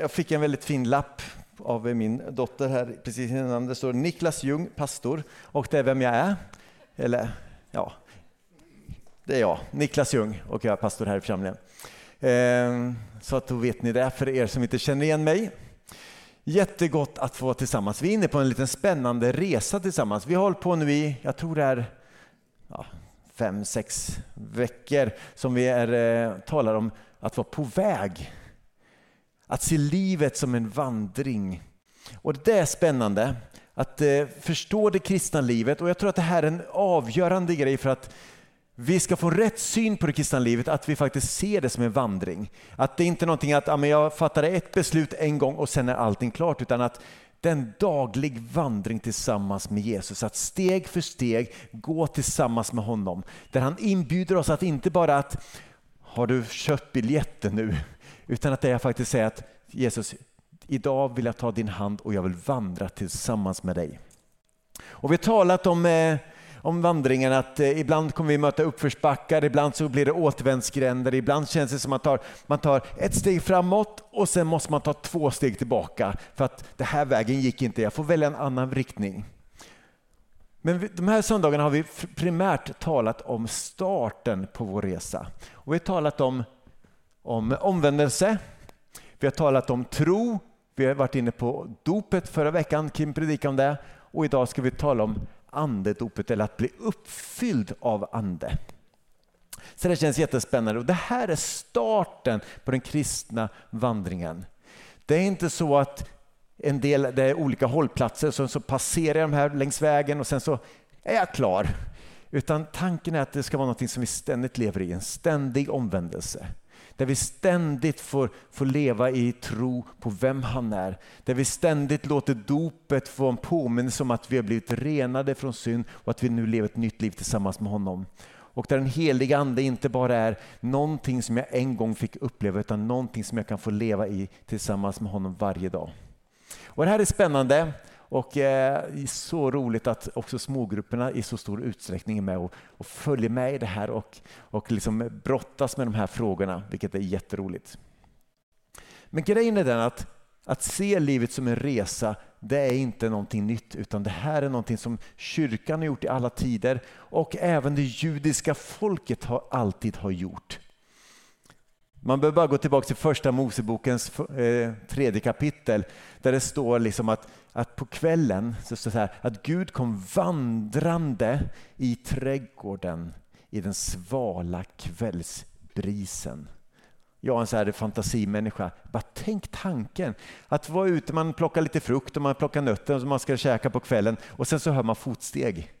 jag fick en väldigt fin lapp av min dotter här precis innan. Det står Niklas Ljung, pastor, och det är vem jag är. Eller ja, det är jag, Niklas Ljung, och jag är pastor här i församlingen. Eh, så att då vet ni det för er som inte känner igen mig. Jättegott att få vara tillsammans. Vi är inne på en liten spännande resa tillsammans. Vi har hållit på nu i, jag tror det är ja, fem, sex veckor som vi är, eh, talar om att vara på väg. Att se livet som en vandring. Och det är spännande att eh, förstå det kristna livet och jag tror att det här är en avgörande grej för att vi ska få rätt syn på det kristna livet, att vi faktiskt ser det som en vandring. Att det inte är någonting att ja, jag fattade ett beslut en gång och sen är allting klart, utan att det är en daglig vandring tillsammans med Jesus. Att steg för steg gå tillsammans med honom. Där han inbjuder oss att inte bara att har du köpt biljetten nu? Utan att det är faktiskt säga att Jesus, idag vill jag ta din hand och jag vill vandra tillsammans med dig. Och vi har talat om eh, om vandringen att eh, ibland kommer vi möta uppförsbackar, ibland så blir det återvändsgränder, ibland känns det som att man tar, man tar ett steg framåt och sen måste man ta två steg tillbaka för att det här vägen gick inte, jag får välja en annan riktning. Men de här söndagarna har vi primärt talat om starten på vår resa. Och vi har talat om, om omvändelse, vi har talat om tro, vi har varit inne på dopet förra veckan, Kim predikade om det, och idag ska vi tala om andedopet eller att bli uppfylld av ande. Så det känns jättespännande och det här är starten på den kristna vandringen. Det är inte så att en del, det är olika hållplatser, så, så passerar jag de här längs vägen och sen så är jag klar. Utan tanken är att det ska vara något som vi ständigt lever i, en ständig omvändelse. Där vi ständigt får, får leva i tro på vem han är. Där vi ständigt låter dopet få en påminnelse om att vi har blivit renade från synd och att vi nu lever ett nytt liv tillsammans med honom. Och där den heliga ande inte bara är någonting som jag en gång fick uppleva utan någonting som jag kan få leva i tillsammans med honom varje dag. Och det här är spännande och eh, så roligt att också smågrupperna i så stor utsträckning är med och, och följer med i det här och, och liksom brottas med de här frågorna, vilket är jätteroligt. Men grejen är den att, att se livet som en resa, det är inte någonting nytt, utan det här är någonting som kyrkan har gjort i alla tider och även det judiska folket har alltid har gjort. Man behöver bara gå tillbaka till första Mosebokens eh, tredje kapitel där det står liksom att, att på kvällen så står det här, att Gud kom vandrande i trädgården i den svala kvällsbrisen. Jag är en så här fantasimänniska. Bara tänk tanken att vara ute, man plockar lite frukt och man plockar nötter som man ska käka på kvällen och sen så hör man fotsteg.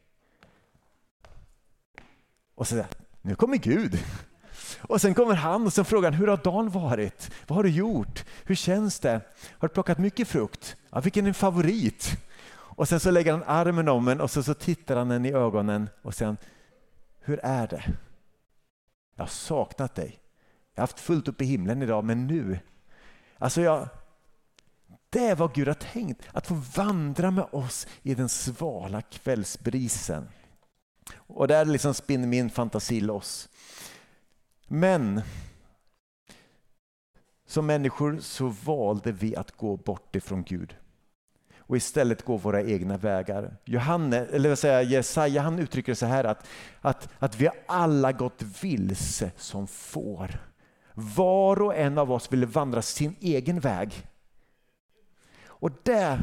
Och så nu kommer Gud. Och sen kommer han och sen frågar han, hur har dagen varit? Vad har du gjort? Hur känns det? Har du plockat mycket frukt? Ja, vilken är din favorit? Och sen så lägger han armen om en och så, så tittar han en i ögonen och säger, hur är det? Jag har saknat dig. Jag har haft fullt upp i himlen idag, men nu, alltså jag, det är vad Gud har tänkt, att få vandra med oss i den svala kvällsbrisen. Och där liksom spinner min fantasi loss. Men som människor så valde vi att gå bort ifrån Gud och istället gå våra egna vägar. Johanne, eller vad säger Jesaja han uttrycker det så här att, att, att vi har alla gått vilse som får. Var och en av oss ville vandra sin egen väg. Och det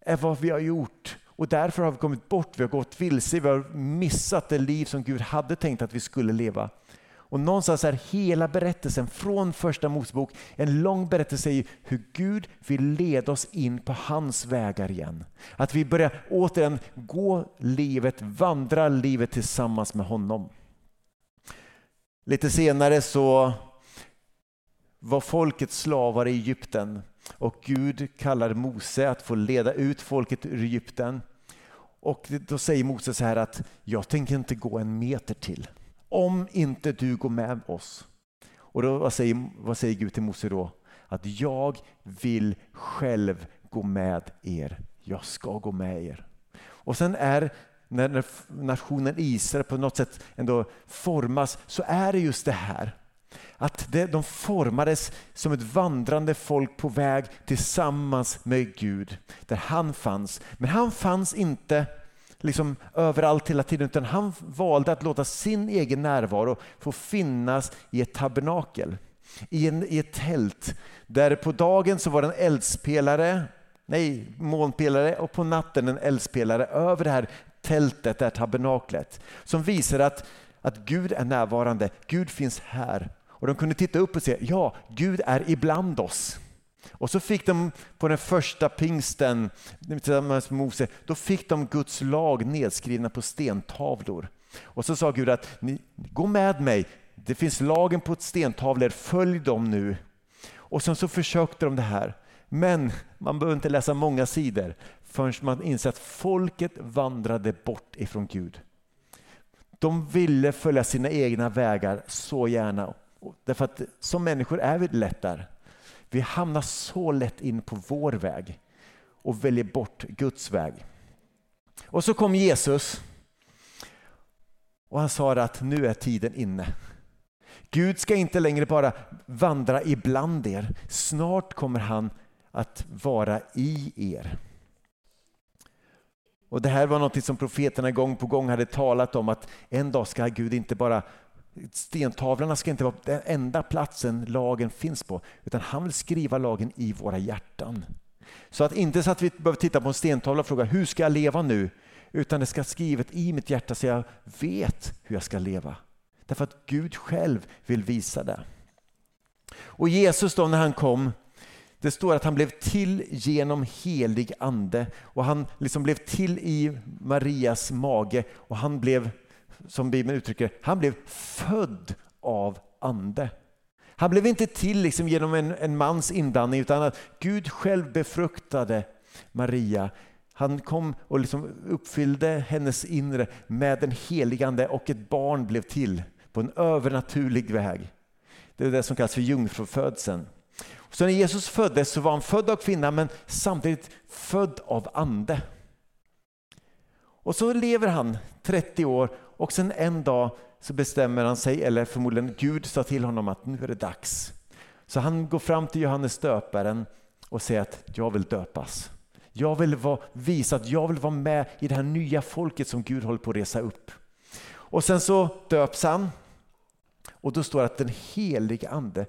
är vad vi har gjort och därför har vi kommit bort, vi har gått vilse, vi har missat det liv som Gud hade tänkt att vi skulle leva. Och någonstans är hela berättelsen från första Mosebok en lång berättelse i hur Gud vill leda oss in på hans vägar igen. Att vi börjar återigen gå livet, vandra livet tillsammans med honom. Lite senare så var folket slavar i Egypten och Gud kallade Mose att få leda ut folket ur Egypten. Och då säger Mose så här att jag tänker inte gå en meter till om inte du går med oss. Och då, vad, säger, vad säger Gud till Mose då? Att jag vill själv gå med er. Jag ska gå med er. Och sen är när nationen Israel på något sätt ändå formas så är det just det här Att det, de formades som ett vandrande folk på väg tillsammans med Gud, där han fanns. Men han fanns inte liksom överallt hela tiden, utan han valde att låta sin egen närvaro få finnas i ett tabernakel, i, en, i ett tält, där på dagen så var det en eldspelare, nej, molnpelare och på natten en eldspelare över det här tältet, det här tabernaklet, som visar att, att Gud är närvarande, Gud finns här. Och de kunde titta upp och se, ja, Gud är ibland oss. Och så fick de på den första pingsten tillsammans med Mose, då fick de Guds lag nedskrivna på stentavlor. Och så sa Gud att ni, gå med mig, det finns lagen på stentavlor, följ dem nu. Och sen så försökte de det här. Men man behöver inte läsa många sidor förrän man inser att folket vandrade bort ifrån Gud. De ville följa sina egna vägar så gärna. Därför att som människor är vi lätt där. Vi hamnar så lätt in på vår väg och väljer bort Guds väg. Och så kom Jesus och han sa att nu är tiden inne. Gud ska inte längre bara vandra ibland er. Snart kommer han att vara i er. Och Det här var något som profeterna gång på gång hade talat om att en dag ska Gud inte bara Stentavlorna ska inte vara den enda platsen lagen finns på, utan han vill skriva lagen i våra hjärtan. Så att inte så att vi behöver titta på en stentavla och fråga hur ska jag leva nu? Utan det ska skrivet i mitt hjärta så jag vet hur jag ska leva. Därför att Gud själv vill visa det. Och Jesus då när han kom, det står att han blev till genom helig ande och han liksom blev till i Marias mage och han blev som Bibeln uttrycker han blev född av ande. Han blev inte till liksom genom en, en mans inblandning utan att Gud själv befruktade Maria. Han kom och liksom uppfyllde hennes inre med den heligande och ett barn blev till på en övernaturlig väg. Det är det som kallas för jungfrufödseln. Så när Jesus föddes så var han född av kvinna men samtidigt född av ande. Och så lever han 30 år och sen en dag så bestämmer han sig, eller förmodligen Gud sa till honom att nu är det dags. Så han går fram till Johannes döparen och säger att jag vill döpas. Jag vill vara, visa att jag vill vara med i det här nya folket som Gud håller på att resa upp. Och sen så döps han och då står det att den helige ande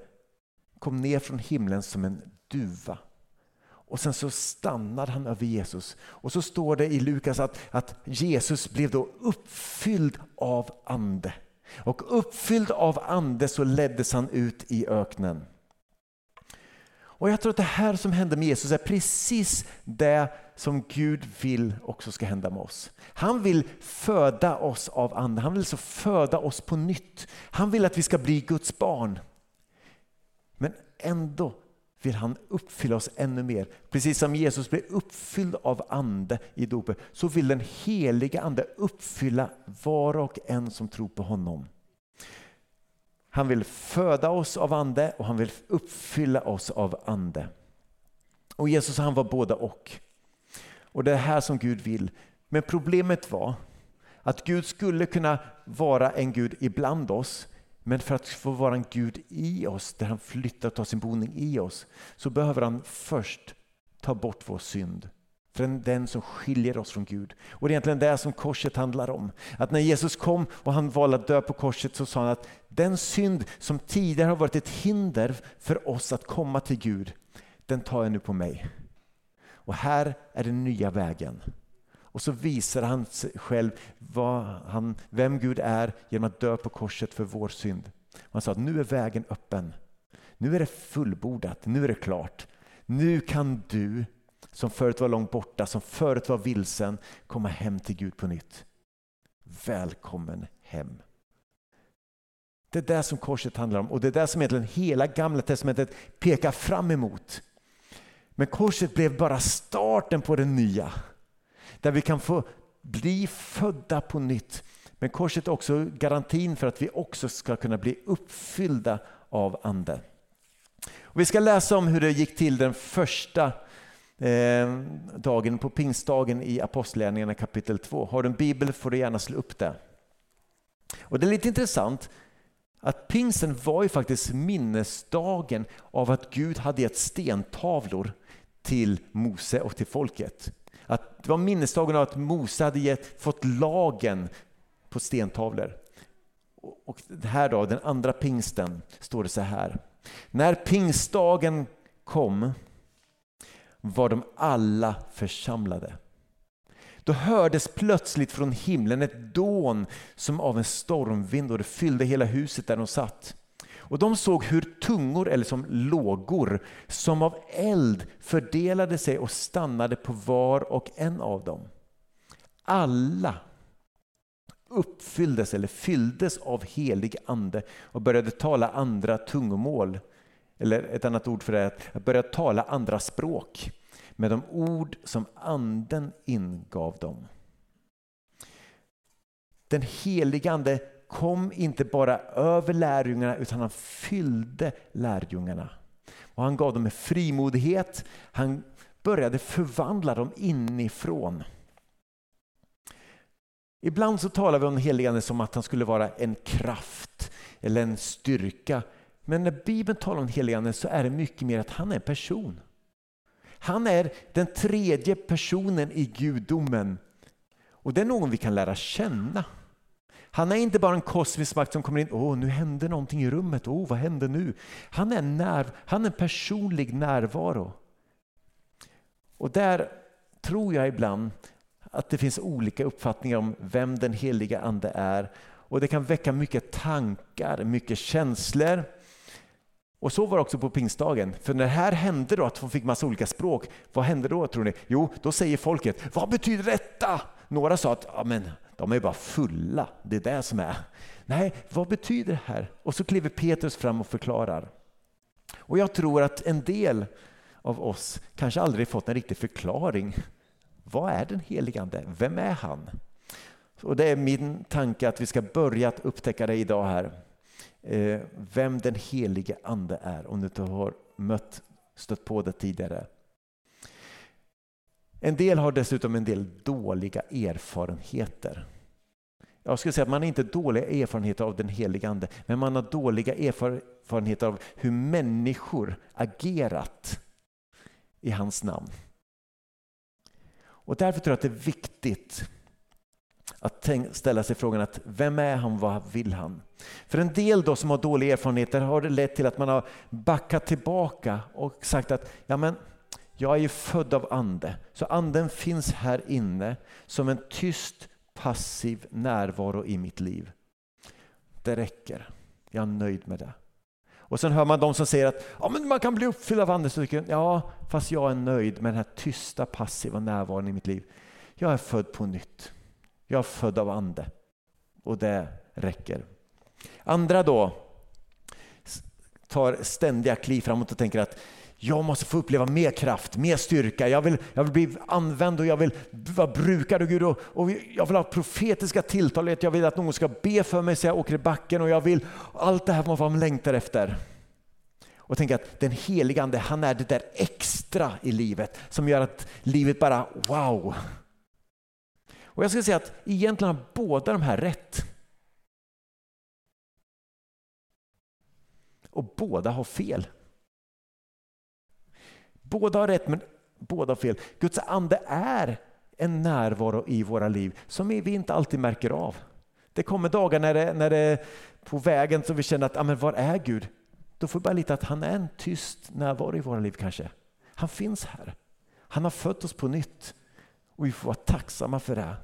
kom ner från himlen som en duva och sen så stannar han över Jesus. Och så står det i Lukas att, att Jesus blev då uppfylld av ande. Och uppfylld av ande så leddes han ut i öknen. Och Jag tror att det här som hände med Jesus är precis det som Gud vill också ska hända med oss. Han vill föda oss av ande, han vill så föda oss på nytt. Han vill att vi ska bli Guds barn. Men ändå vill han uppfylla oss ännu mer. Precis som Jesus blev uppfylld av ande i dopet så vill den heliga ande uppfylla var och en som tror på honom. Han vill föda oss av ande och han vill uppfylla oss av ande. Och Jesus han var båda och. Och det är här som Gud vill. Men problemet var att Gud skulle kunna vara en Gud ibland oss men för att få vara en Gud i oss, där han flyttar och tar sin boning i oss, så behöver han först ta bort vår synd. För den som skiljer oss från Gud. Och det är egentligen det som korset handlar om. Att när Jesus kom och han valde att dö på korset så sa han att den synd som tidigare har varit ett hinder för oss att komma till Gud, den tar jag nu på mig. Och här är den nya vägen. Och så visar han själv han, vem Gud är genom att dö på korset för vår synd. Han sa att nu är vägen öppen. Nu är det fullbordat, nu är det klart. Nu kan du som förut var långt borta, som förut var vilsen, komma hem till Gud på nytt. Välkommen hem. Det är det som korset handlar om och det är det som egentligen hela gamla testamentet pekar fram emot. Men korset blev bara starten på det nya. Där vi kan få bli födda på nytt. Men korset är också garantin för att vi också ska kunna bli uppfyllda av anden. Och vi ska läsa om hur det gick till den första eh, dagen på pingstdagen i Apostlagärningarna kapitel 2. Har du en bibel får du gärna slå upp det. Och det är lite intressant. att pingsten var ju faktiskt minnesdagen av att Gud hade gett stentavlor till Mose och till folket. Att det var minnesdagen av att Mose hade gett, fått lagen på stentavlor. Och här då, den andra pingsten, står det så här. När pingstdagen kom var de alla församlade. Då hördes plötsligt från himlen ett dån som av en stormvind och det fyllde hela huset där de satt. Och de såg hur tungor, eller som lågor, som av eld fördelade sig och stannade på var och en av dem. Alla uppfylldes eller fylldes av helig ande och började tala andra tungomål. Eller ett annat ord för det är att börja tala andra språk med de ord som anden ingav dem. Den helige ande kom inte bara över lärjungarna utan han fyllde lärjungarna. Och han gav dem en frimodighet, han började förvandla dem inifrån. Ibland så talar vi om den som att han skulle vara en kraft eller en styrka. Men när Bibeln talar om den helige Ande så är det mycket mer att han är en person. Han är den tredje personen i gudomen. Och det är någon vi kan lära känna. Han är inte bara en kosmisk makt som kommer in, åh nu hände någonting i rummet, åh vad hände nu? Han är, när, han är en personlig närvaro. Och där tror jag ibland att det finns olika uppfattningar om vem den heliga ande är. Och det kan väcka mycket tankar, mycket känslor. Och så var det också på pingstdagen. För när det här hände då, att de fick massa olika språk, vad hände då tror ni? Jo, då säger folket, vad betyder detta? Några sa att ja, men, de är bara fulla, det är det som är. Nej, vad betyder det här? Och så kliver Petrus fram och förklarar. Och jag tror att en del av oss kanske aldrig fått en riktig förklaring. Vad är den helige Ande? Vem är han? Och det är min tanke att vi ska börja att upptäcka det idag här. Eh, vem den helige Ande är, om du inte har mött, stött på det tidigare. En del har dessutom en del dåliga erfarenheter. Jag skulle säga att man har inte dåliga erfarenheter av den helige Ande, men man har dåliga erfarenheter av hur människor agerat i hans namn. Och därför tror jag att det är viktigt att ställa sig frågan att vem är han, vad vill han? För en del då som har dåliga erfarenheter har det lett till att man har backat tillbaka och sagt att ja men, jag är ju född av ande, så anden finns här inne som en tyst passiv närvaro i mitt liv. Det räcker, jag är nöjd med det. Och sen hör man de som säger att ja, men man kan bli uppfylld av anden. Så tycker jag, ja, fast jag är nöjd med den här tysta passiva närvaron i mitt liv. Jag är född på nytt. Jag är född av ande. Och det räcker. Andra då tar ständiga kliv framåt och tänker att jag måste få uppleva mer kraft, mer styrka. Jag vill, jag vill bli använd och jag vill vara brukad av Gud. Och, och jag vill ha profetiska tilltal. Jag vill att någon ska be för mig så jag åker i backen. Och jag vill allt det här vad man längtar efter. Och tänk att den helige Ande, han är det där extra i livet som gör att livet bara wow. Och jag ska säga att egentligen har båda de här rätt. Och båda har fel. Båda har rätt men båda har fel. Guds ande är en närvaro i våra liv som vi inte alltid märker av. Det kommer dagar när det, när det är på vägen som vi känner att, ah, men var är Gud? Då får vi bara lita att han är en tyst närvaro i våra liv kanske. Han finns här. Han har fött oss på nytt och vi får vara tacksamma för det.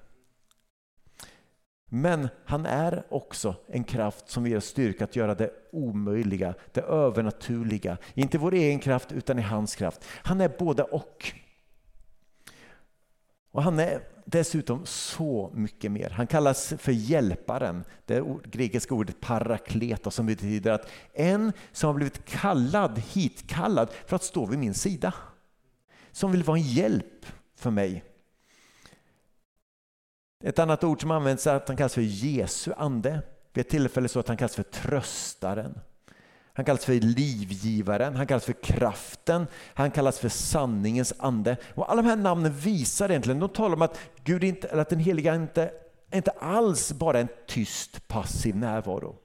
Men han är också en kraft som ger oss styrka att göra det omöjliga, det övernaturliga. Inte vår egen kraft utan i hans kraft. Han är både och. Och han är dessutom så mycket mer. Han kallas för hjälparen, det grekiska ordet parakletos som betyder att en som har blivit kallad, hitkallad för att stå vid min sida. Som vill vara en hjälp för mig. Ett annat ord som används är att han kallas för Jesu ande. Vid ett tillfälle så att han kallas för tröstaren. Han kallas för livgivaren, han kallas för kraften, han kallas för sanningens ande. Och alla de här namnen visar egentligen, de talar om att, Gud inte, eller att den heliga inte, inte alls bara är en tyst passiv närvaro.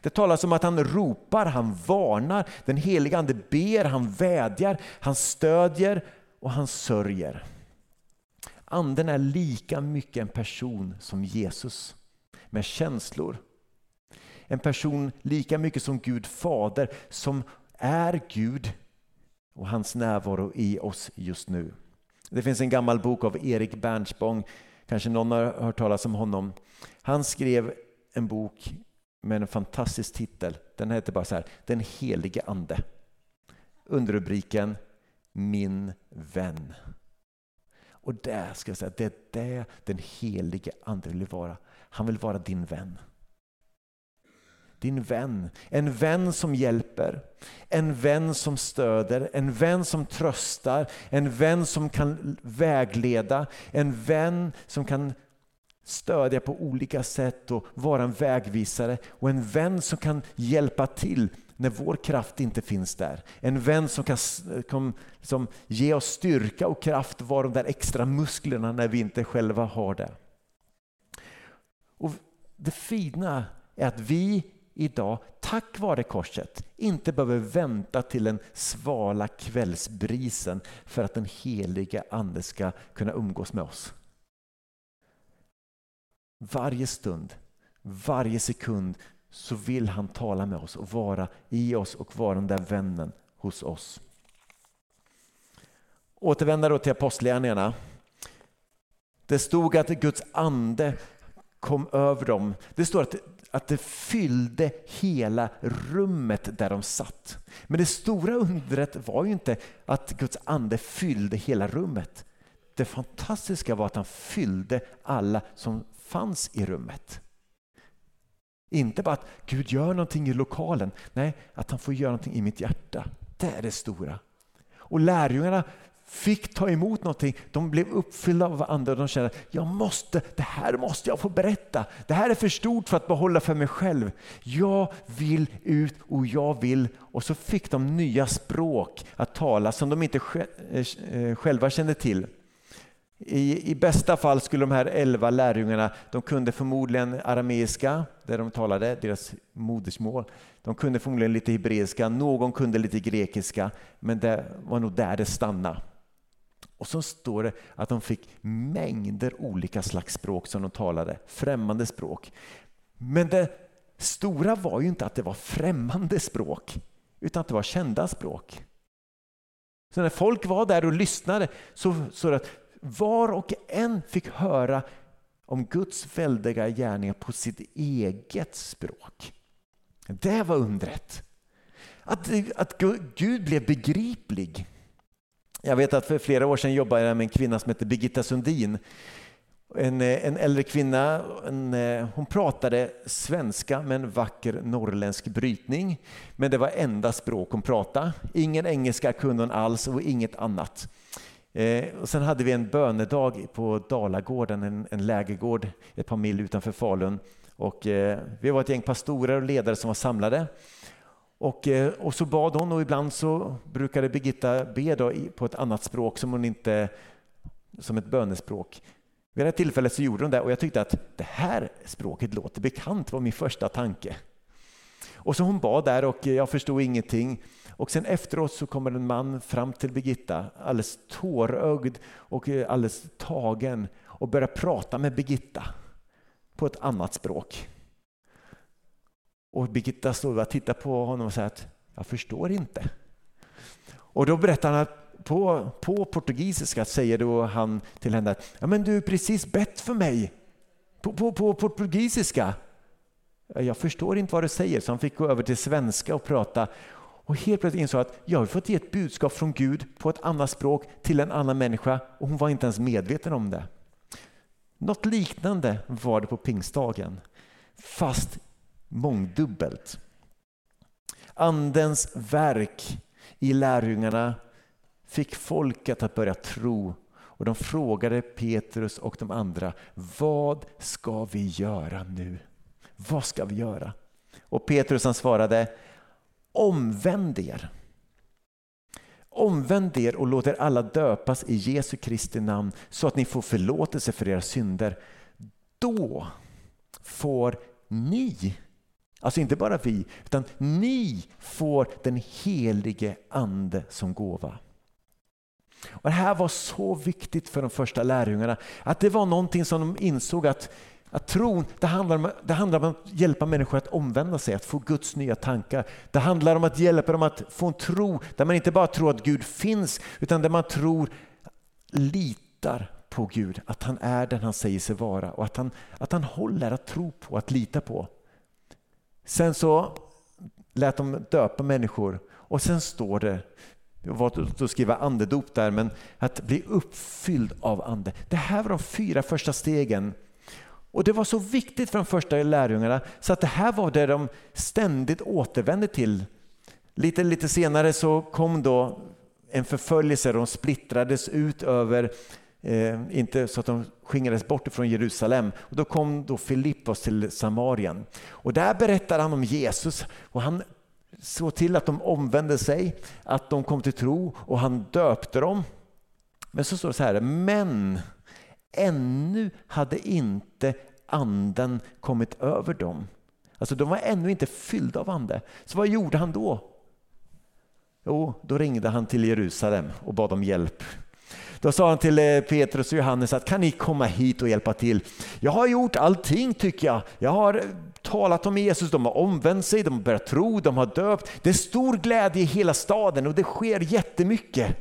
Det talas om att han ropar, han varnar, den heliga ande ber, han vädjar, han stödjer och han sörjer. Anden är lika mycket en person som Jesus med känslor. En person lika mycket som Gud fader som är Gud och hans närvaro i oss just nu. Det finns en gammal bok av Erik Bernsbong, kanske någon har hört talas om honom. Han skrev en bok med en fantastisk titel. Den heter bara så här, Den helige ande. Underrubriken Min vän. Och där ska jag säga, det är det den helige ande vill vara. Han vill vara din vän. Din vän. En vän som hjälper, en vän som stöder, en vän som tröstar, en vän som kan vägleda, en vän som kan stödja på olika sätt och vara en vägvisare och en vän som kan hjälpa till när vår kraft inte finns där. En vän som kan kan som ge oss styrka och kraft och vara de där extra musklerna när vi inte själva har det. Och Det fina är att vi idag, tack vare korset, inte behöver vänta till den svala kvällsbrisen för att den heliga Ande ska kunna umgås med oss. Varje stund, varje sekund så vill han tala med oss och vara i oss och vara den där vännen hos oss. Återvända då till apostlagärningarna. Det stod att Guds ande kom över dem. Det står att, att det fyllde hela rummet där de satt. Men det stora undret var ju inte att Guds ande fyllde hela rummet. Det fantastiska var att han fyllde alla som fanns i rummet. Inte bara att Gud gör någonting i lokalen, nej, att han får göra någonting i mitt hjärta. Det är det stora. Och lärjungarna fick ta emot någonting. De blev uppfyllda av andra och de kände jag måste, det här måste jag få berätta. Det här är för stort för att behålla för mig själv. Jag vill ut och jag vill. Och så fick de nya språk att tala som de inte eh, eh, själva kände till. I, I bästa fall skulle de här elva lärjungarna, de kunde förmodligen arameiska, där de talade, deras modersmål. De kunde förmodligen lite hebreiska, någon kunde lite grekiska, men det var nog där det stannade. Och så står det att de fick mängder olika slags språk som de talade, främmande språk. Men det stora var ju inte att det var främmande språk, utan att det var kända språk. Så när folk var där och lyssnade så så det att var och en fick höra om Guds väldiga gärningar på sitt eget språk. Det var undret. Att, att Gud blev begriplig. Jag vet att för flera år sedan jobbade jag med en kvinna som hette Birgitta Sundin. En, en äldre kvinna, en, hon pratade svenska med en vacker norrländsk brytning. Men det var enda språk hon pratade. Ingen engelska kunde hon alls och inget annat. Eh, och sen hade vi en bönedag på Dalagården, en, en lägergård ett par mil utanför Falun. Och, eh, vi var ett gäng pastorer och ledare som var samlade. Och, eh, och så bad hon och ibland så brukade Birgitta be då på ett annat språk som hon inte, som ett bönespråk. Vid det här tillfället så gjorde hon det och jag tyckte att det här språket låter bekant, var min första tanke. Och så hon bad där och jag förstod ingenting. Och sen efteråt så kommer en man fram till Birgitta, alldeles tårögd och eh, alldeles tagen och börjar prata med Birgitta på ett annat språk. Och Birgitta står och tittar på honom och säger att jag förstår inte. Och då berättar han att på, på portugisiska säger då han till henne att ja, men du är precis bett för mig. På, på, på portugisiska. Jag förstår inte vad du säger, så han fick gå över till svenska och prata. Och helt plötsligt insåg att jag har fått ge ett budskap från Gud på ett annat språk till en annan människa och hon var inte ens medveten om det. Något liknande var det på pingstdagen, fast mångdubbelt. Andens verk i lärjungarna fick folket att börja tro och de frågade Petrus och de andra, vad ska vi göra nu? Vad ska vi göra? Och Petrus han svarade, omvänd er. Omvänd er och låt er alla döpas i Jesu Kristi namn så att ni får förlåtelse för era synder. Då får ni Alltså inte bara vi, utan ni får den helige ande som gåva. Och det här var så viktigt för de första lärjungarna, att det var någonting som de insåg att, att tron, det handlar, om, det handlar om att hjälpa människor att omvända sig, att få Guds nya tankar. Det handlar om att hjälpa dem att få en tro där man inte bara tror att Gud finns, utan där man tror, litar på Gud, att han är den han säger sig vara och att han, att han håller att tro på, att lita på. Sen så lät de döpa människor och sen står det, jag var att skriva andedop där, men att bli uppfylld av ande. Det här var de fyra första stegen. Och Det var så viktigt för de första lärjungarna så att det här var det de ständigt återvände till. Lite, lite senare så kom då en förföljelse, de splittrades ut över Eh, inte så att de skingrades bort från Jerusalem. Och då kom då Filippos till Samarien. Och där berättar han om Jesus och han såg till att de omvände sig, att de kom till tro och han döpte dem. Men så står det så här, men ännu hade inte anden kommit över dem. Alltså de var ännu inte fyllda av ande. Så vad gjorde han då? Jo, då ringde han till Jerusalem och bad om hjälp. Då sa han till eh, Petrus och Johannes att kan ni komma hit och hjälpa till? Jag har gjort allting tycker jag. Jag har eh, talat om Jesus, de har omvänt sig, de har börjat tro, de har döpt. Det är stor glädje i hela staden och det sker jättemycket.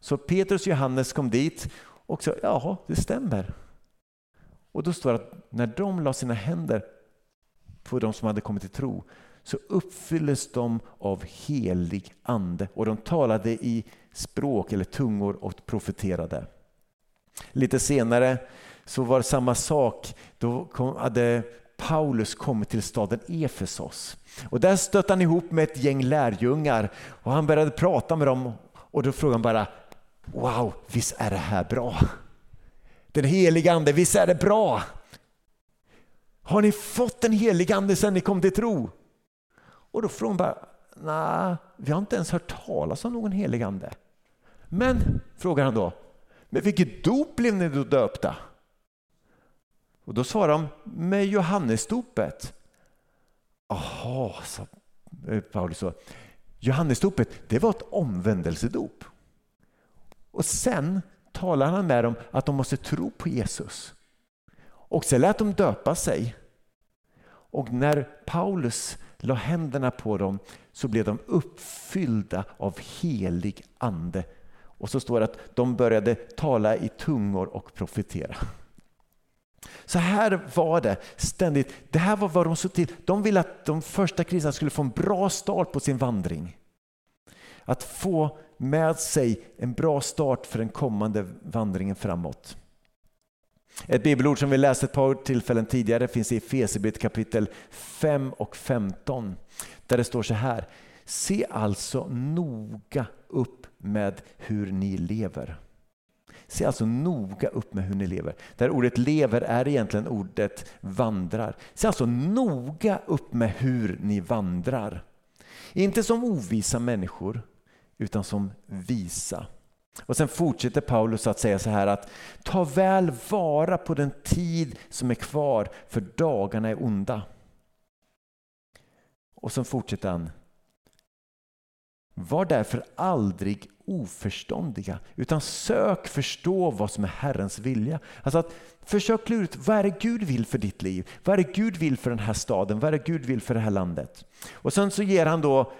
Så Petrus och Johannes kom dit och så, ja det stämmer. Och då står det att när de la sina händer på de som hade kommit till tro så uppfylldes de av helig ande och de talade i språk eller tungor och profeterade. Lite senare så var det samma sak. Då kom, hade Paulus kommit till staden Efesos. Och där stötte han ihop med ett gäng lärjungar och han började prata med dem och då frågade han bara Wow, visst är det här bra? Den heliga ande, visst är det bra? Har ni fått den heliga ande sedan ni kom till tro? Och då frågar han bara, nej, vi har inte ens hört talas om någon helig ande. Men, frågar han då, med vilket dop blev ni då döpta? Och då svarar de, med Johannesdopet. Jaha, sa eh, Paulus. Så. Johannesdopet, det var ett omvändelsedop. Och sen talade han med dem att de måste tro på Jesus. Och sen lät de döpa sig. Och när Paulus la händerna på dem så blev de uppfyllda av helig ande och så står det att de började tala i tungor och profetera. Så här var det ständigt. Det här var vad de såg till. De ville att de första kristna skulle få en bra start på sin vandring. Att få med sig en bra start för den kommande vandringen framåt. Ett bibelord som vi läste ett par tillfällen tidigare finns i Efesierbrevet kapitel 5 och 15. Där det står så här. Se alltså noga upp med hur ni lever. Se alltså noga upp med hur ni lever. Där ordet lever är egentligen ordet vandrar. Se alltså noga upp med hur ni vandrar. Inte som ovisa människor, utan som visa. Och Sen fortsätter Paulus att säga så här att ta väl vara på den tid som är kvar, för dagarna är onda. Och sen fortsätter han var därför aldrig oförståndiga, utan sök förstå vad som är Herrens vilja. Alltså att försök klura ut vad är det Gud vill för ditt liv? Vad är det Gud vill för den här staden? Vad är det Gud vill för det här landet? Och sen så ger han då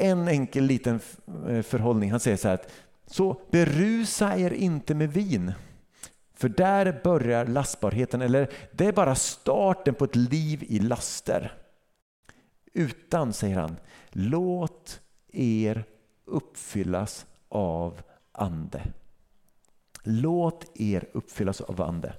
en enkel liten eh, förhållning. Han säger så här att så berusa er inte med vin. För där börjar lastbarheten, eller det är bara starten på ett liv i laster. Utan, säger han, låt er uppfyllas av ande. Låt er uppfyllas av ande.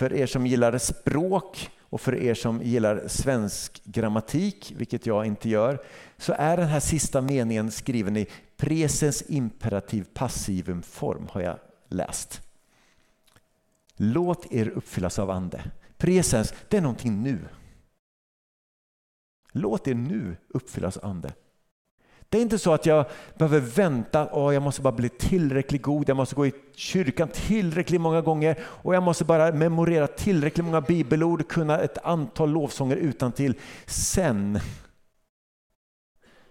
För er som gillar språk och för er som gillar svensk grammatik, vilket jag inte gör, så är den här sista meningen skriven i presens imperativ passivum form har jag läst. Låt er uppfyllas av ande. Presens, det är någonting nu. Låt er nu uppfyllas av ande. Det är inte så att jag behöver vänta, oh, jag måste bara bli tillräckligt god, jag måste gå i kyrkan tillräckligt många gånger och jag måste bara memorera tillräckligt många bibelord, kunna ett antal lovsånger utan till. Sen.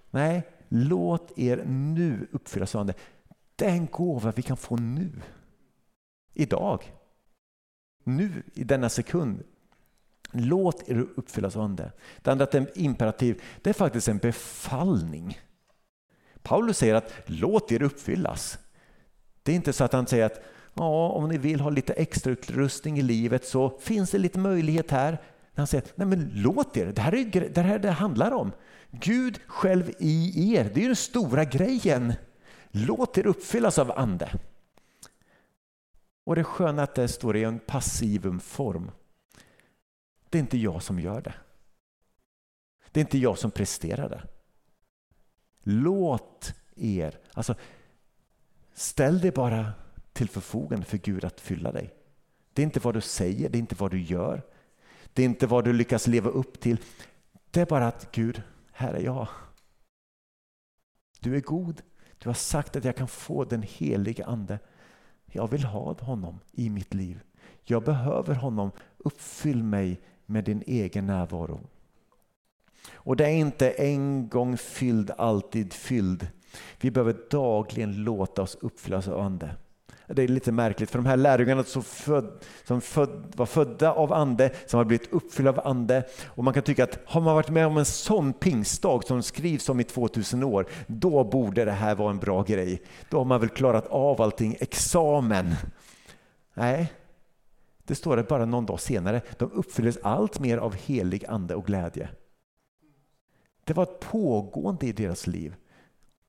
Nej, låt er nu uppfyllas av Ande. Det är en gåva vi kan få nu. Idag. Nu, i denna sekund. Låt er uppfyllas av Ande. Det andra är ett imperativ. Det är faktiskt en befallning. Paulus säger att låt er uppfyllas. Det är inte så att han säger att ja, om ni vill ha lite extra utrustning i livet så finns det lite möjlighet här. Han säger nej men låt er, det här är det här det handlar om. Gud själv i er, det är den stora grejen. Låt er uppfyllas av Ande. Och det sköna är att det står i en passivumform. Det är inte jag som gör det. Det är inte jag som presterar det. Låt er, alltså ställ dig bara till förfogande för Gud att fylla dig. Det är inte vad du säger, det är inte vad du gör. Det är inte vad du lyckas leva upp till. Det är bara att Gud, här är jag. Du är god. Du har sagt att jag kan få den heliga Ande. Jag vill ha honom i mitt liv. Jag behöver honom. Uppfyll mig med din egen närvaro. Och det är inte en gång fylld, alltid fylld. Vi behöver dagligen låta oss uppfyllas av Ande. Det är lite märkligt, för de här lärjungarna som, föd, som föd, var födda av Ande, som har blivit uppfyllda av Ande. Och man kan tycka att har man varit med om en sån pingstdag som skrivs om i 2000 år, då borde det här vara en bra grej. Då har man väl klarat av allting, examen. Nej, det står det bara någon dag senare. De uppfylldes allt mer av helig ande och glädje. Det var ett pågående i deras liv.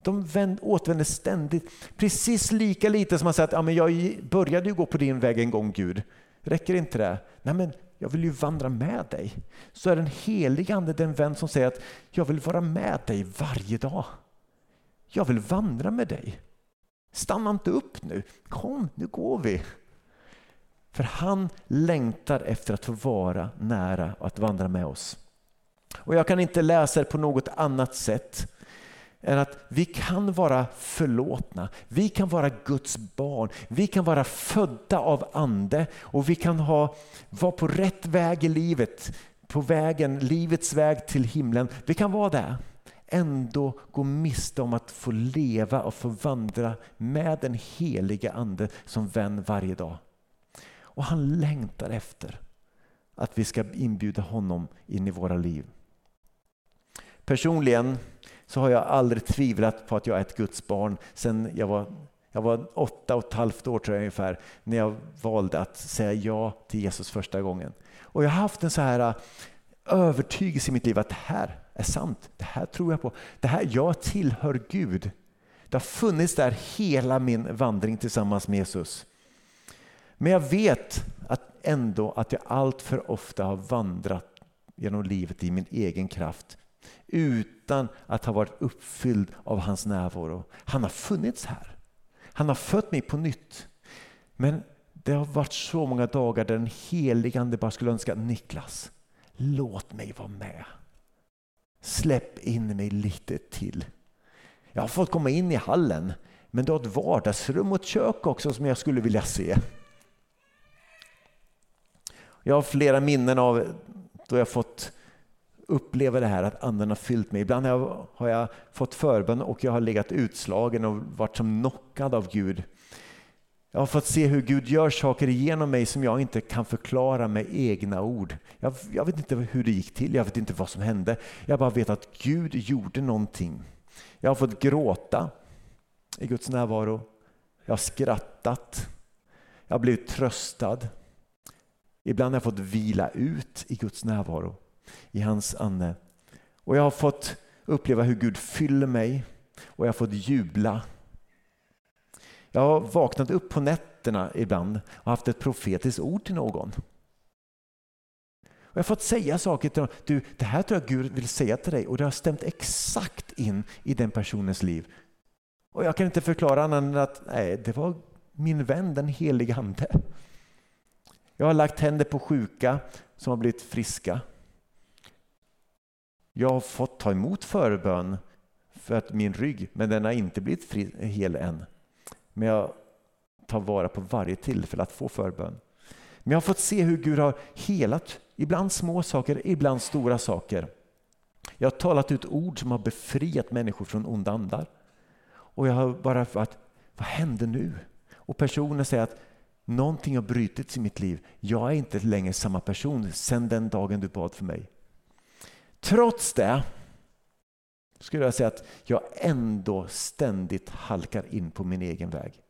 De vänd, återvände ständigt. Precis lika lite som man säger att ja, men jag började ju gå på din väg en gång Gud. Räcker inte det? Nej, men jag vill ju vandra med dig. Så är den helige Ande den vän som säger att jag vill vara med dig varje dag. Jag vill vandra med dig. Stanna inte upp nu. Kom, nu går vi. För han längtar efter att få vara nära och att vandra med oss. Och jag kan inte läsa det på något annat sätt än att vi kan vara förlåtna, vi kan vara Guds barn, vi kan vara födda av ande och vi kan ha, vara på rätt väg i livet, på vägen, livets väg till himlen. Vi kan vara där ändå gå miste om att få leva och få vandra med den heliga Ande som vän varje dag. Och han längtar efter att vi ska inbjuda honom in i våra liv. Personligen så har jag aldrig tvivlat på att jag är ett Guds barn sen jag var, jag var åtta och ett halvt år tror jag ungefär när jag valde att säga ja till Jesus första gången. Och jag har haft en så här äh, övertygelse i mitt liv att det här är sant. Det här tror jag på. Det här, jag tillhör Gud. Det har funnits där hela min vandring tillsammans med Jesus. Men jag vet att ändå att jag allt för ofta har vandrat genom livet i min egen kraft utan att ha varit uppfylld av hans närvaro. Han har funnits här. Han har fött mig på nytt. Men det har varit så många dagar där den heligande bara skulle önska Niklas, låt mig vara med. Släpp in mig lite till. Jag har fått komma in i hallen, men du har ett vardagsrum och ett kök också som jag skulle vilja se. Jag har flera minnen av då jag fått uppleva det här att anden har fyllt mig. Ibland har jag, fått förbön och jag har legat utslagen och varit som knockad av Gud. Jag har fått se hur Gud gör saker genom mig som jag inte kan förklara med egna ord. Jag, jag, vet inte hur det gick till, jag vet inte vad som hände. Jag bara vet att Gud gjorde någonting. Jag har fått gråta i Guds närvaro. Jag har skrattat. Jag har blivit tröstad. Ibland har jag fått vila ut i Guds närvaro, i hans ande. Och jag har fått uppleva hur Gud fyller mig och jag har fått jubla. Jag har vaknat upp på nätterna ibland och haft ett profetiskt ord till någon. Och jag har fått säga saker till någon. Du, det här tror jag Gud vill säga till dig och det har stämt exakt in i den personens liv. Och jag kan inte förklara annat än att nej, det var min vän den helige Ande. Jag har lagt händer på sjuka som har blivit friska. Jag har fått ta emot förbön för att min rygg, men den har inte blivit fri, hel än. Men jag tar vara på varje tillfälle att få förbön. Men jag har fått se hur Gud har helat, ibland små saker, ibland stora saker. Jag har talat ut ord som har befriat människor från onda andar. Och jag har bara varit, vad hände nu? Och personen säger att någonting har brutits i mitt liv. Jag är inte längre samma person sedan den dagen du bad för mig. Trots det skulle jag säga att jag ändå ständigt halkar in på min egen väg.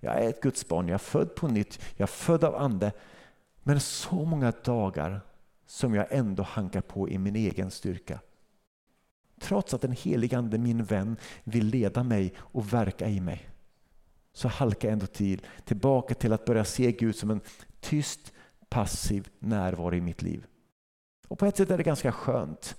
Jag är ett Guds barn, jag är född på nytt, jag är född av ande. Men så många dagar som jag ändå hankar på i min egen styrka. Trots att den helige Ande, min vän, vill leda mig och verka i mig. Så halkar jag ändå till, tillbaka till att börja se Gud som en tyst, passiv närvaro i mitt liv. Och på ett sätt är det ganska skönt.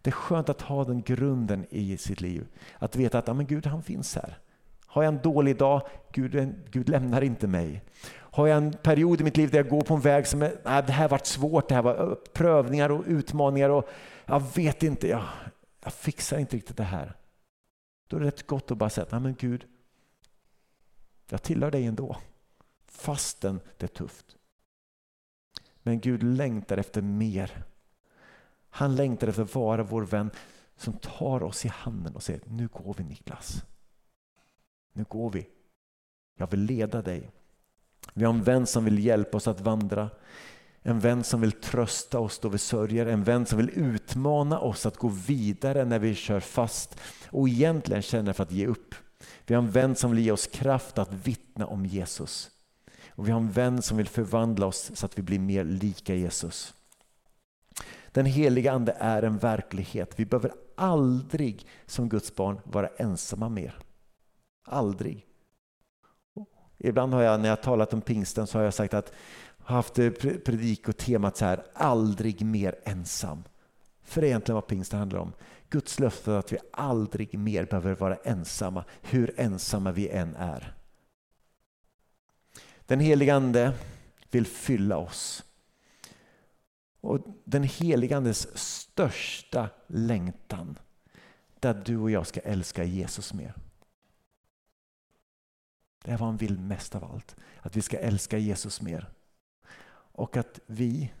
Det är skönt att ha den grunden i sitt liv. Att veta att ja, men Gud han finns här. Har jag en dålig dag, Gud, Gud lämnar inte mig. Har jag en period i mitt liv där jag går på en väg som är, nej, det här varit svårt, det här var eh, prövningar och utmaningar och jag vet inte, jag, jag fixar inte riktigt det här. Då är det rätt gott att bara säga, nej men Gud, jag tillhör dig ändå. Fastän det är tufft. Men Gud längtar efter mer. Han längtar efter att vara vår vän som tar oss i handen och säger, nu går vi Niklas. Nu går vi. Jag vill leda dig. Vi har en vän som vill hjälpa oss att vandra. En vän som vill trösta oss då vi sörjer. En vän som vill utmana oss att gå vidare när vi kör fast och egentligen känner för att ge upp. Vi har en vän som vill ge oss kraft att vittna om Jesus. Och Vi har en vän som vill förvandla oss så att vi blir mer lika Jesus. Den heliga Ande är en verklighet. Vi behöver aldrig som Guds barn vara ensamma mer. Aldrig. Ibland har jag när jag talat om pingsten så har jag sagt att har haft eh, predikotemat så här, aldrig mer ensam. För det är egentligen vad pingsten handlar om. Guds löfte att vi aldrig mer behöver vara ensamma, hur ensamma vi än är. Den helige Ande vill fylla oss. Och Den helige Andes största längtan är att du och jag ska älska Jesus mer. Det är vad han vill mest av allt. Att vi ska älska Jesus mer. Och att vi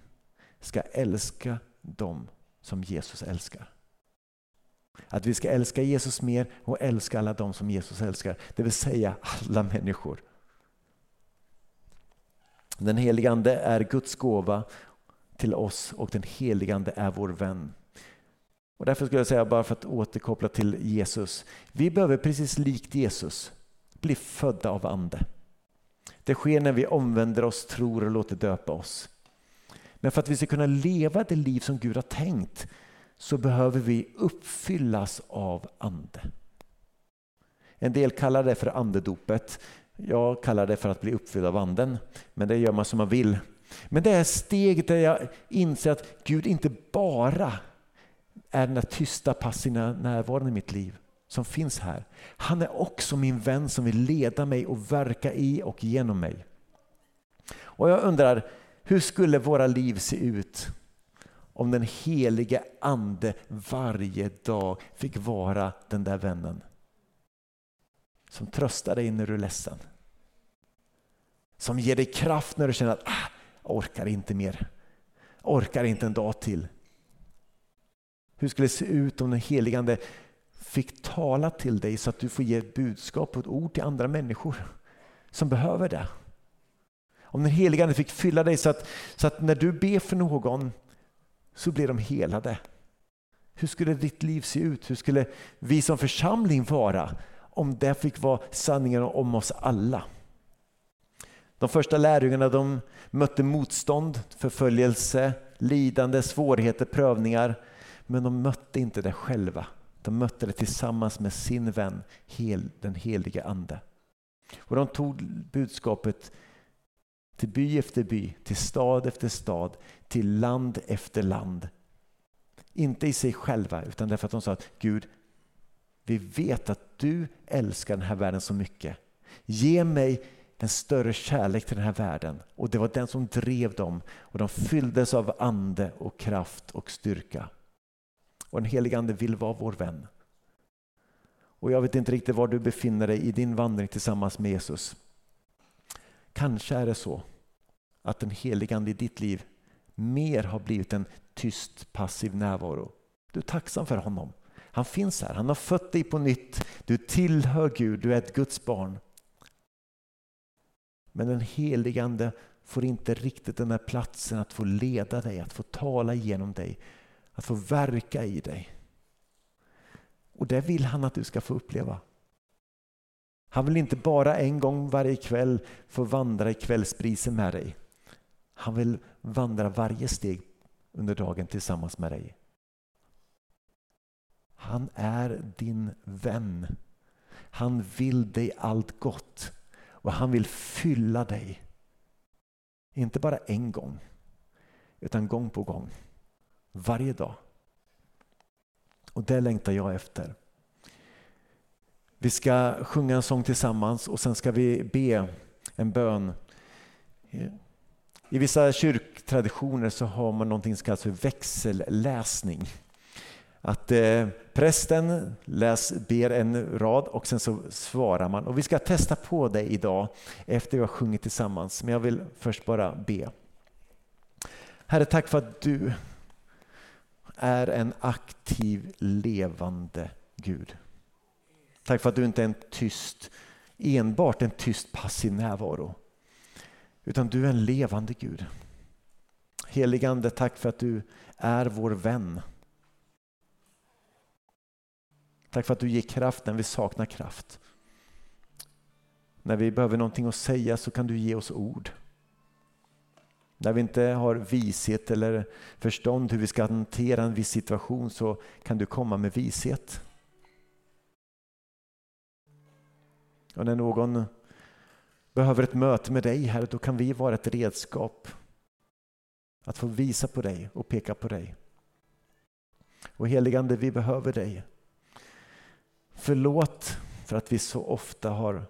ska älska dem som Jesus älskar. Att vi ska älska Jesus mer och älska alla dem som Jesus älskar. Det vill säga alla människor. Den helige Ande är Guds gåva till oss och den helige Ande är vår vän. Och därför skulle jag säga, bara för att återkoppla till Jesus. Vi behöver precis likt Jesus bli födda av Ande. Det sker när vi omvänder oss, tror och låter döpa oss. Men för att vi ska kunna leva det liv som Gud har tänkt så behöver vi uppfyllas av Ande. En del kallar det för andedopet. Jag kallar det för att bli uppfylld av Anden. Men det gör man som man vill. Men det är steget där jag inser att Gud inte bara är den där tysta passiva närvaron i mitt liv som finns här. Han är också min vän som vill leda mig och verka i och genom mig. Och jag undrar, hur skulle våra liv se ut om den helige ande varje dag fick vara den där vännen? Som tröstar dig när du är ledsen. Som ger dig kraft när du känner att ah, jag orkar inte mer. orkar inte en dag till. Hur skulle det se ut om den helige ande fick tala till dig så att du får ge ett budskap och ett ord till andra människor som behöver det. Om den helige Ande fick fylla dig så att, så att när du ber för någon så blir de helade. Hur skulle ditt liv se ut? Hur skulle vi som församling vara om det fick vara sanningen om oss alla? De första lärjungarna de mötte motstånd, förföljelse, lidande, svårigheter, prövningar. Men de mötte inte det själva. De mötte det tillsammans med sin vän, den helige Ande. Och de tog budskapet till by efter by, till stad efter stad, till land efter land. Inte i sig själva, utan därför att de sa att Gud, vi vet att du älskar den här världen så mycket. Ge mig en större kärlek till den här världen. Och det var den som drev dem och de fylldes av ande och kraft och styrka. Och den helige Ande vill vara vår vän. Och jag vet inte riktigt var du befinner dig i din vandring tillsammans med Jesus. Kanske är det så att den helige Ande i ditt liv mer har blivit en tyst passiv närvaro. Du är tacksam för honom. Han finns här, han har fött dig på nytt. Du tillhör Gud, du är ett Guds barn. Men den helige Ande får inte riktigt den här platsen att få leda dig, att få tala genom dig, att få verka i dig. Och det vill han att du ska få uppleva. Han vill inte bara en gång varje kväll få vandra i kvällsbrisen med dig. Han vill vandra varje steg under dagen tillsammans med dig. Han är din vän. Han vill dig allt gott och han vill fylla dig. Inte bara en gång, utan gång på gång. Varje dag. Och det längtar jag efter. Vi ska sjunga en sång tillsammans och sen ska vi be en bön. I vissa kyrktraditioner så har man någonting som kallas för växelläsning. Att eh, prästen läs, ber en rad och sen så svarar man. Och vi ska testa på det idag efter vi har sjungit tillsammans. Men jag vill först bara be. Herre, tack för att du är en aktiv, levande Gud. Tack för att du inte är en tyst, enbart en tyst passiv närvaro. Utan du är en levande Gud. Heligande, tack för att du är vår vän. Tack för att du ger kraft när vi saknar kraft. När vi behöver någonting att säga så kan du ge oss ord. När vi inte har vishet eller förstånd hur vi ska hantera en viss situation så kan du komma med vishet. Och när någon behöver ett möte med dig, Herre, då kan vi vara ett redskap att få visa på dig och peka på dig. Och heligande, vi behöver dig. Förlåt för att vi så ofta har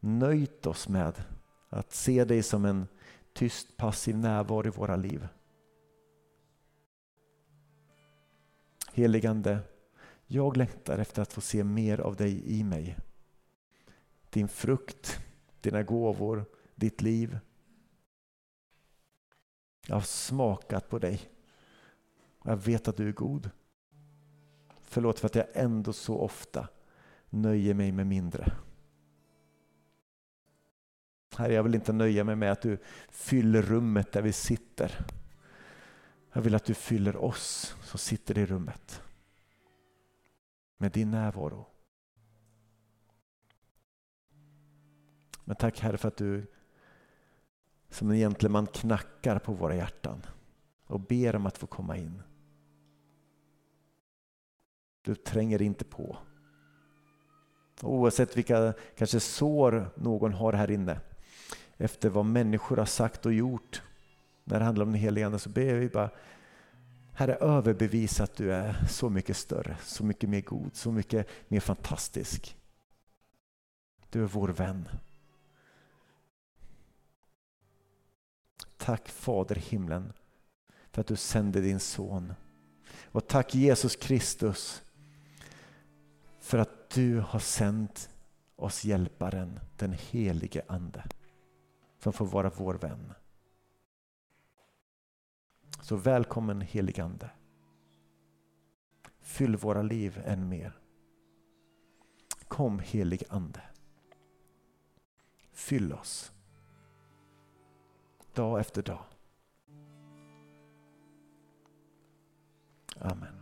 nöjt oss med att se dig som en tyst passiv närvaro i våra liv. Heligande, jag längtar efter att få se mer av dig i mig. Din frukt, dina gåvor, ditt liv. Jag har smakat på dig. Jag vet att du är god. Förlåt för att jag ändå så ofta nöjer mig med mindre. Herre, jag vill inte nöja mig med att du fyller rummet där vi sitter. Jag vill att du fyller oss som sitter i rummet med din närvaro. Men tack Herre för att du som en gentleman knackar på våra hjärtan och ber om att få komma in. Du tränger inte på. Oavsett vilka kanske sår någon har här inne efter vad människor har sagt och gjort när det handlar om den helige Ande så ber vi bara Herre överbevisa att du är så mycket större, så mycket mer god, så mycket mer fantastisk. Du är vår vän. Tack Fader himlen för att du sände din son. Och tack Jesus Kristus för att du har sänt oss hjälparen, den helige Ande, som får vara vår vän. Så välkommen helige Ande. Fyll våra liv än mer. Kom helig Ande. Fyll oss. Dag efter dag. Amen.